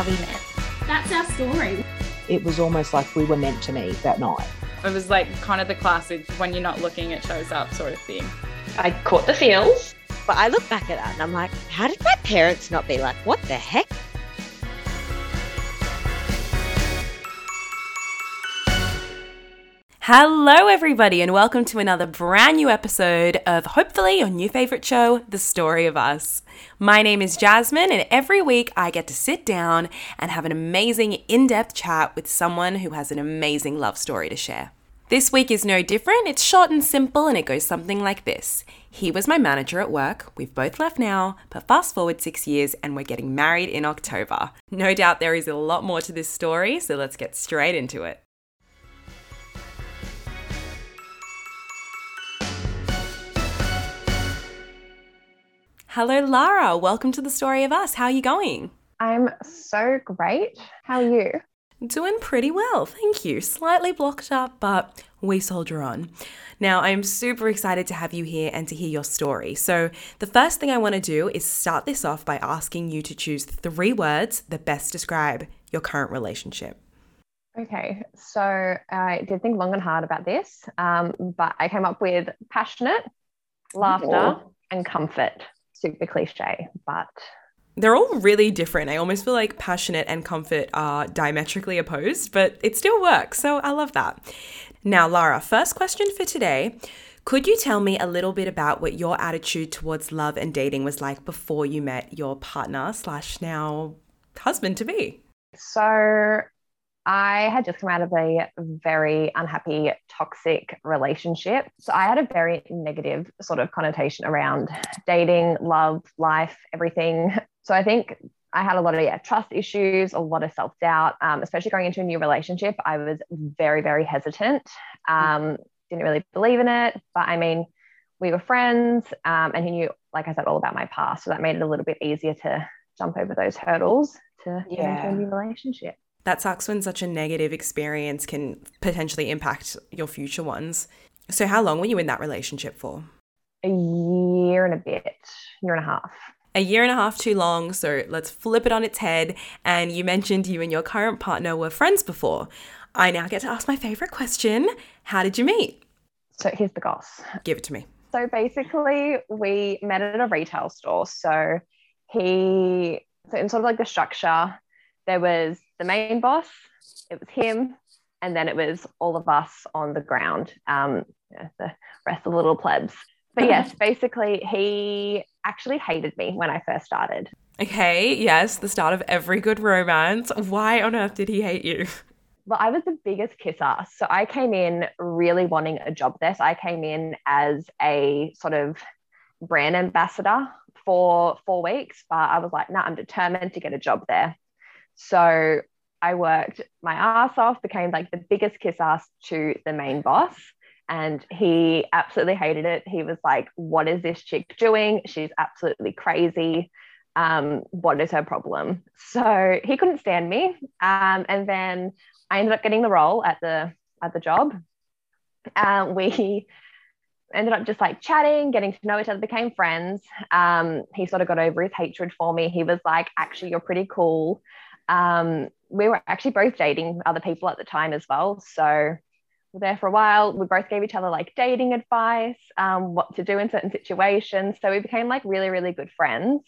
how we met. That's our story. It was almost like we were meant to meet that night. It was like kind of the classic when you're not looking, it shows up sort of thing. I caught the feels. But I look back at that and I'm like, how did my parents not be like, what the heck? Hello, everybody, and welcome to another brand new episode of hopefully your new favorite show, The Story of Us. My name is Jasmine, and every week I get to sit down and have an amazing in depth chat with someone who has an amazing love story to share. This week is no different. It's short and simple, and it goes something like this He was my manager at work. We've both left now, but fast forward six years, and we're getting married in October. No doubt there is a lot more to this story, so let's get straight into it. Hello, Lara. Welcome to the story of us. How are you going? I'm so great. How are you? Doing pretty well, thank you. Slightly blocked up, but we soldier on. Now, I'm super excited to have you here and to hear your story. So, the first thing I want to do is start this off by asking you to choose three words that best describe your current relationship. Okay, so I did think long and hard about this, um, but I came up with passionate, laughter, and comfort super cliche, but they're all really different. I almost feel like passionate and comfort are diametrically opposed, but it still works. So I love that. Now, Lara, first question for today. Could you tell me a little bit about what your attitude towards love and dating was like before you met your partner slash now husband to be? So I had just come out of a very unhappy, toxic relationship. So I had a very negative sort of connotation around dating, love, life, everything. So I think I had a lot of yeah, trust issues, a lot of self doubt, um, especially going into a new relationship. I was very, very hesitant. Um, didn't really believe in it. But I mean, we were friends um, and he knew, like I said, all about my past. So that made it a little bit easier to jump over those hurdles to yeah. get into a new relationship that sucks when such a negative experience can potentially impact your future ones. So, how long were you in that relationship for? A year and a bit, year and a half. A year and a half too long, so let's flip it on its head. And you mentioned you and your current partner were friends before. I now get to ask my favorite question How did you meet? So, here's the goss. Give it to me. So, basically, we met at a retail store. So, he, so in sort of like the structure, there was the main boss, it was him, and then it was all of us on the ground, um, the rest of the little plebs. But yes, basically, he actually hated me when I first started. Okay, yes, the start of every good romance. Why on earth did he hate you? Well, I was the biggest kisser. So I came in really wanting a job there. So I came in as a sort of brand ambassador for four weeks, but I was like, no, nah, I'm determined to get a job there. So I worked my ass off, became like the biggest kiss ass to the main boss. And he absolutely hated it. He was like, What is this chick doing? She's absolutely crazy. Um, what is her problem? So he couldn't stand me. Um, and then I ended up getting the role at the at the job. Um, we ended up just like chatting, getting to know each other, became friends. Um, he sort of got over his hatred for me. He was like, actually, you're pretty cool. Um, we were actually both dating other people at the time as well. So we're there for a while. We both gave each other like dating advice, um, what to do in certain situations. So we became like really, really good friends.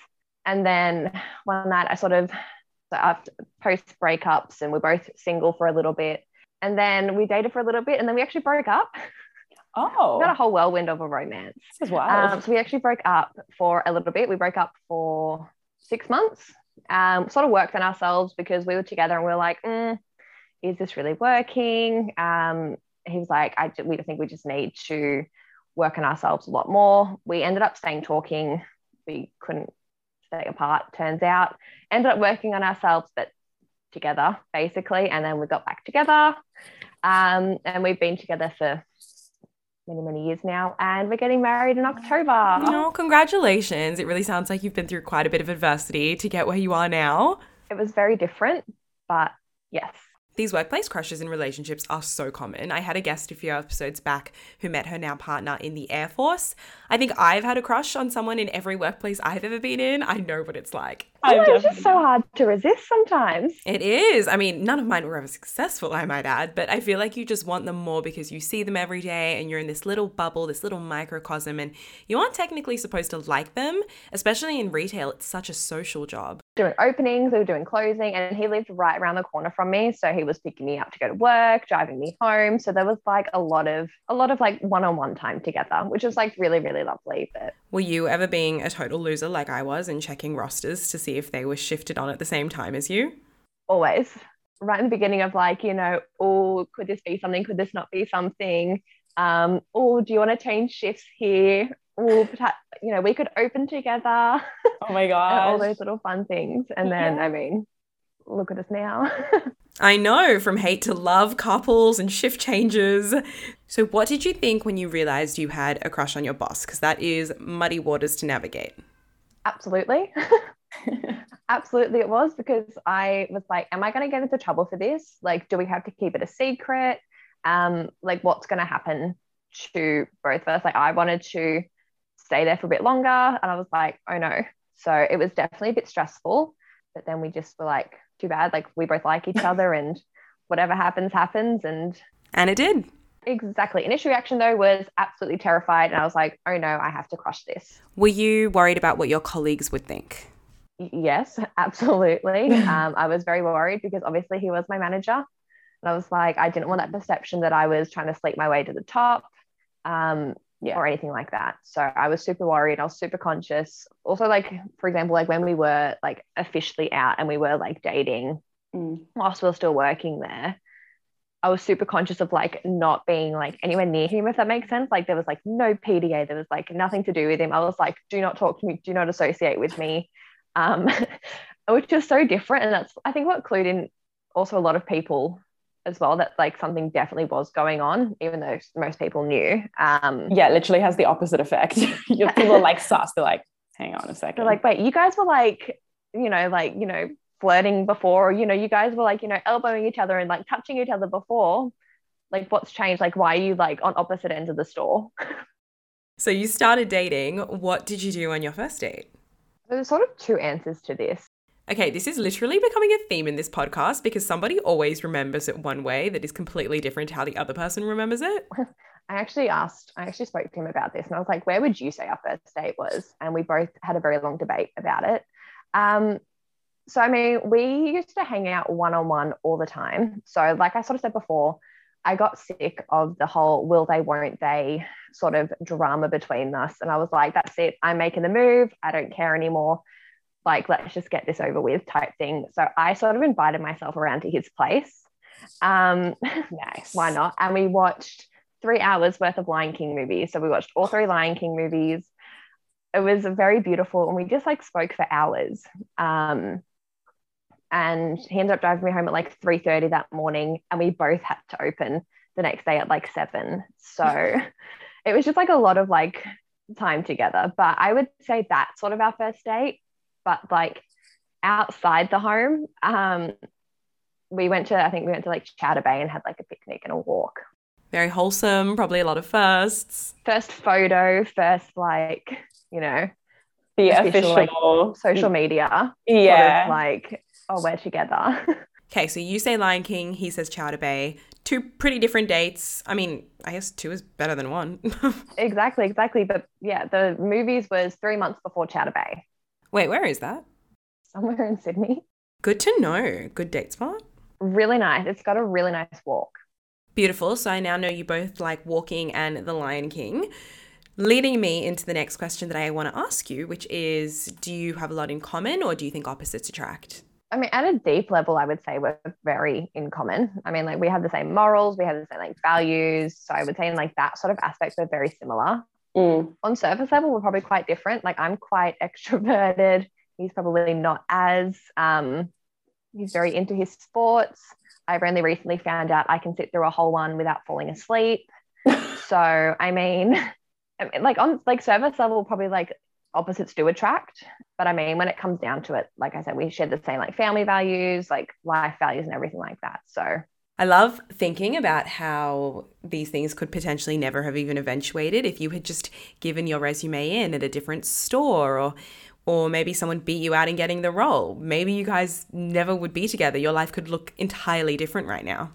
And then one night I sort of, so after post breakups, and we're both single for a little bit. And then we dated for a little bit, and then we actually broke up. Oh, got a whole whirlwind of a romance. This is wild. Um, so we actually broke up for a little bit. We broke up for six months um, sort of worked on ourselves because we were together and we were like, mm, is this really working? Um, he was like, I we think we just need to work on ourselves a lot more. We ended up staying talking. We couldn't stay apart, turns out. Ended up working on ourselves, but together, basically. And then we got back together. Um, and we've been together for many, many years now, and we're getting married in October. Oh, congratulations. It really sounds like you've been through quite a bit of adversity to get where you are now. It was very different, but yes. These workplace crushes in relationships are so common. I had a guest a few episodes back who met her now partner in the Air Force. I think I've had a crush on someone in every workplace I've ever been in. I know what it's like. Oh, it's just so hard to resist sometimes. It is. I mean, none of mine were ever successful, I might add, but I feel like you just want them more because you see them every day and you're in this little bubble, this little microcosm, and you aren't technically supposed to like them, especially in retail. It's such a social job. Doing openings, we were doing closing, and he lived right around the corner from me. So he was picking me up to go to work, driving me home. So there was like a lot of a lot of like one-on-one time together, which was like really, really lovely. But Were you ever being a total loser like I was and checking rosters to see if they were shifted on at the same time as you? always right in the beginning of like you know oh could this be something could this not be something um oh do you want to change shifts here oh you know we could open together Oh my god! all those little fun things and then i mean look at us now I know, from hate to love couples and shift changes. So, what did you think when you realized you had a crush on your boss? Because that is muddy waters to navigate. absolutely absolutely it was because i was like am i going to get into trouble for this like do we have to keep it a secret um like what's going to happen to both of us like i wanted to stay there for a bit longer and i was like oh no so it was definitely a bit stressful but then we just were like too bad like we both like each other and whatever happens happens and And it did. exactly initial reaction though was absolutely terrified and i was like oh no i have to crush this Were you worried about what your colleagues would think? Yes, absolutely. um, I was very worried because obviously he was my manager. And I was like, I didn't want that perception that I was trying to sleep my way to the top um, Yeah. or anything like that. So I was super worried. I was super conscious. Also, like, for example, like when we were like officially out and we were like dating Mm. whilst we were still working there, I was super conscious of like not being like anywhere near him, if that makes sense. Like there was like no PDA, there was like nothing to do with him. I was like, do not talk to me, do not associate with me. Um, which is so different. And that's I think what clued in also a lot of people as well that like something definitely was going on, even though most people knew. Um Yeah, it literally has the opposite effect. Your people are like sus. They're like, hang on a second. they're like, wait, you guys were like, you know, like, you know, flirting before, or, you know, you guys were like, you know, elbowing each other and like touching each other before. Like, what's changed? Like, why are you like on opposite ends of the store? So, you started dating. What did you do on your first date? There's sort of two answers to this. Okay, this is literally becoming a theme in this podcast because somebody always remembers it one way that is completely different to how the other person remembers it. I actually asked, I actually spoke to him about this and I was like, where would you say our first date was? And we both had a very long debate about it. Um, so, I mean, we used to hang out one on one all the time. So, like I sort of said before, I got sick of the whole will they, won't they sort of drama between us. And I was like, that's it. I'm making the move. I don't care anymore. Like, let's just get this over with type thing. So, I sort of invited myself around to his place. Um, nice. why not? And we watched three hours worth of Lion King movies. So we watched all three Lion King movies. It was very beautiful, and we just like spoke for hours. Um, and he ended up driving me home at like three thirty that morning, and we both had to open the next day at like seven. So it was just like a lot of like time together. But I would say that's sort of our first date. But like outside the home, um, we went to I think we went to like Chowder Bay and had like a picnic and a walk. Very wholesome, probably a lot of firsts. First photo, first like you know the official, official, like, social media. yeah. Sort of like oh we're together. Okay, so you say Lion King, he says Chowder Bay. Two pretty different dates. I mean, I guess two is better than one. exactly, exactly. But yeah, the movies was three months before Chowder Bay, Wait, where is that? somewhere in Sydney. Good to know. Good date spot. Really nice. It's got a really nice walk. Beautiful. So I now know you both like walking and The Lion King. Leading me into the next question that I want to ask you, which is do you have a lot in common or do you think opposites attract? I mean, at a deep level, I would say we're very in common. I mean, like we have the same morals, we have the same like values. So I would say in like that sort of aspect, we're very similar. Mm. On surface level, we're probably quite different. Like I'm quite extroverted. He's probably not as. Um, he's very into his sports. I've only recently found out I can sit through a whole one without falling asleep. so I mean, I mean, like on like surface level, probably like opposites do attract. But I mean, when it comes down to it, like I said, we share the same like family values, like life values, and everything like that. So I love thinking about how these things could potentially never have even eventuated if you had just given your resume in at a different store or or maybe someone beat you out in getting the role. Maybe you guys never would be together. Your life could look entirely different right now.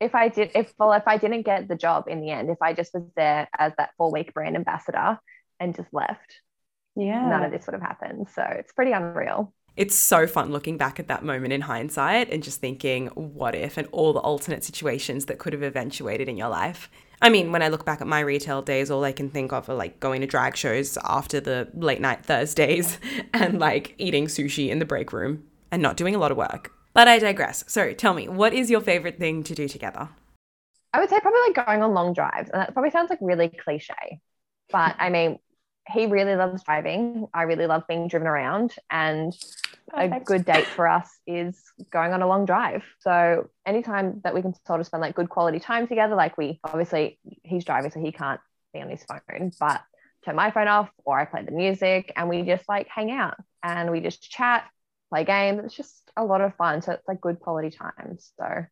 if I did, if well, if I didn't get the job in the end, if I just was there as that four week brand ambassador and just left, Yeah. none of this would have happened. So it's pretty unreal. It's so fun looking back at that moment in hindsight and just thinking, what if, and all the alternate situations that could have eventuated in your life. I mean, when I look back at my retail days, all I can think of are like going to drag shows after the late night Thursdays and like eating sushi in the break room and not doing a lot of work. But I digress. So tell me, what is your favorite thing to do together? I would say probably like going on long drives. And that probably sounds like really cliche. But I mean, he really loves driving. I really love being driven around. And a good date for us is going on a long drive. So anytime that we can sort of spend like good quality time together, like we obviously he's driving, so he can't be on his phone, but turn my phone off or I play the music and we just like hang out and we just chat, play games. It's just a lot of fun. So it's like good quality time. So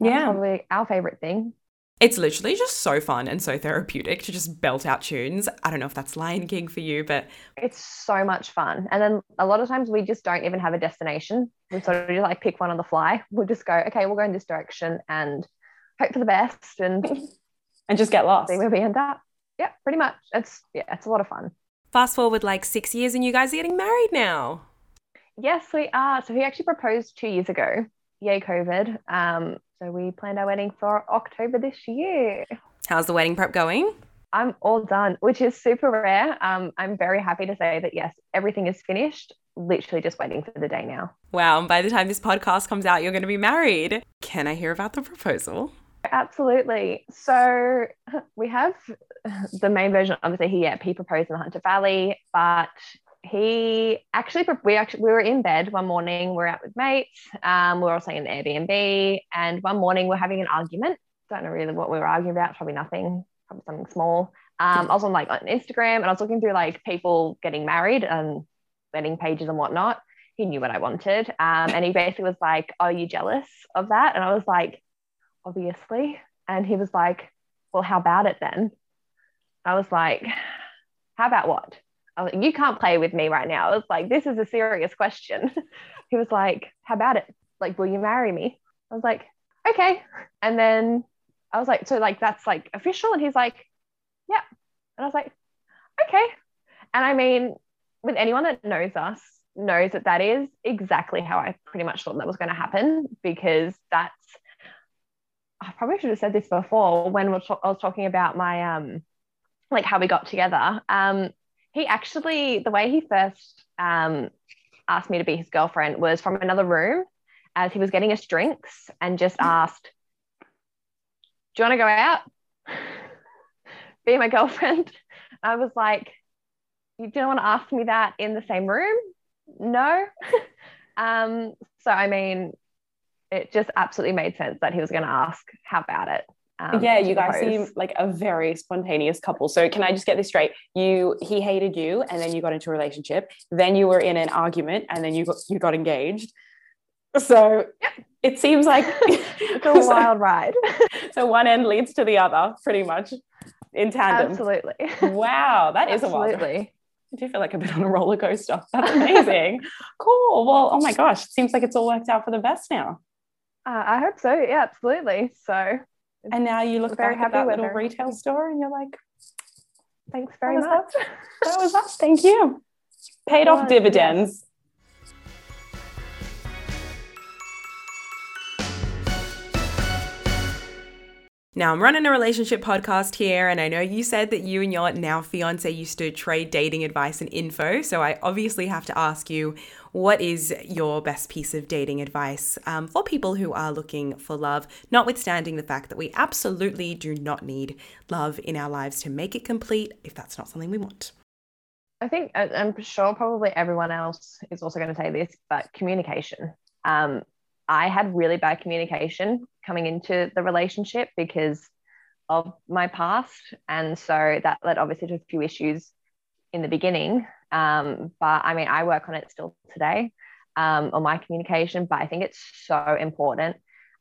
Yeah. probably our favorite thing. It's literally just so fun and so therapeutic to just belt out tunes. I don't know if that's Lion King for you, but It's so much fun. And then a lot of times we just don't even have a destination. We sort of just like pick one on the fly. We'll just go, okay, we'll go in this direction and hope for the best and and just get lost. see where we end up. Yeah, pretty much. It's yeah, it's a lot of fun. fast forward like six years and you guys are getting married now. Yes, we are. So he actually proposed two years ago. Yay, COVID. Um, so we planned our wedding for October this year. How's the wedding prep going? I'm all done, which is super rare. Um, I'm very happy to say that yes, everything is finished. Literally just waiting for the day now. Wow, and by the time this podcast comes out, you're going to be married. Can I hear about the proposal? Absolutely. So we have the main version. Obviously, he yeah, he proposed in the Hunter Valley, but he actually we actually we were in bed one morning. We are out with mates. Um, we were also in an Airbnb, and one morning we are having an argument. Don't know really what we were arguing about. Probably nothing. Probably something small. Um, I was on like on Instagram, and I was looking through like people getting married and wedding pages and whatnot. He knew what I wanted, um, and he basically was like, "Are you jealous of that?" And I was like obviously. And he was like, Well, how about it then? I was like, How about what? I was like, You can't play with me right now. I was like, This is a serious question. he was like, How about it? Like, will you marry me? I was like, Okay. And then I was like, So, like, that's like official? And he's like, Yeah. And I was like, Okay. And I mean, with anyone that knows us, knows that that is exactly how I pretty much thought that was going to happen because that's I probably should have said this before when we're ta- I was talking about my um like how we got together. Um, he actually the way he first um asked me to be his girlfriend was from another room as he was getting us drinks and just asked, "Do you want to go out? be my girlfriend?" I was like, "You didn't want to ask me that in the same room? No." um, so I mean, it just absolutely made sense that he was going to ask how about it um, yeah, you guys seem like a very spontaneous couple. So can I just get this straight? You he hated you and then you got into a relationship, then you were in an argument and then you got you got engaged. So it seems like it's a wild ride so one end leads to the other pretty much in tandem. absolutely Wow, that is a wild ride. absolutely I do feel like a bit on a roller coaster. That's amazing. cool. Well, oh my gosh, it seems like it's all worked out for the best now. uh, i hope so yeah absolutely so And now you look Very back at happy that with little her. retail store and you're like, thanks very was much that was us. Thank you. Paid off dividends. Now, I'm running a relationship podcast here, and I know you said that you and your now fiance used to trade dating advice and info. So, I obviously have to ask you what is your best piece of dating advice um, for people who are looking for love, notwithstanding the fact that we absolutely do not need love in our lives to make it complete if that's not something we want. I think I'm sure probably everyone else is also going to say this, but communication. Um, I had really bad communication coming into the relationship because of my past, and so that led obviously to a few issues in the beginning. Um, but I mean, I work on it still today um, on my communication, but I think it's so important.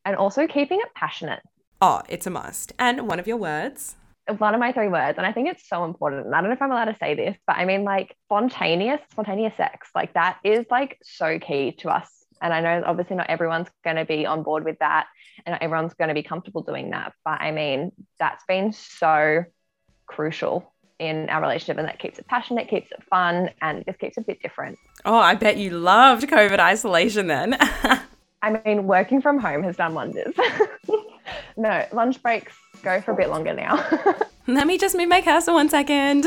And also keeping it passionate. Oh, it's a must. And one of your words? One of my three words, and I think it's so important. And I don't know if I'm allowed to say this, but I mean, like spontaneous, spontaneous sex, like that is like so key to us. And I know obviously not everyone's going to be on board with that, and not everyone's going to be comfortable doing that. But I mean, that's been so crucial in our relationship and that keeps it passionate, keeps it fun, and it just keeps it a bit different. Oh, I bet you loved COVID isolation then. I mean, working from home has done wonders. no, lunch breaks go for a bit longer now. Let me just move my cursor one second.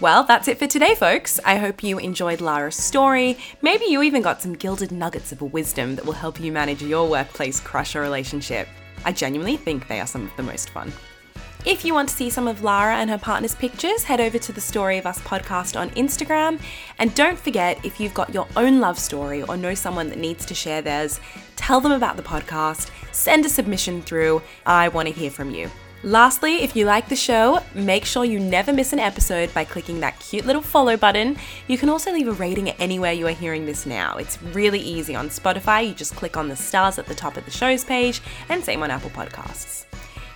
Well, that's it for today, folks. I hope you enjoyed Lara's story. Maybe you even got some gilded nuggets of wisdom that will help you manage your workplace crush or relationship. I genuinely think they are some of the most fun. If you want to see some of Lara and her partner's pictures, head over to the Story of Us podcast on Instagram. And don't forget, if you've got your own love story or know someone that needs to share theirs, tell them about the podcast, send a submission through. I want to hear from you. Lastly, if you like the show, make sure you never miss an episode by clicking that cute little follow button. You can also leave a rating anywhere you are hearing this now. It's really easy on Spotify. You just click on the stars at the top of the show's page, and same on Apple Podcasts.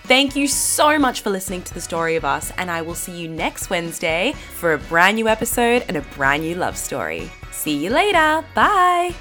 Thank you so much for listening to the story of us, and I will see you next Wednesday for a brand new episode and a brand new love story. See you later. Bye.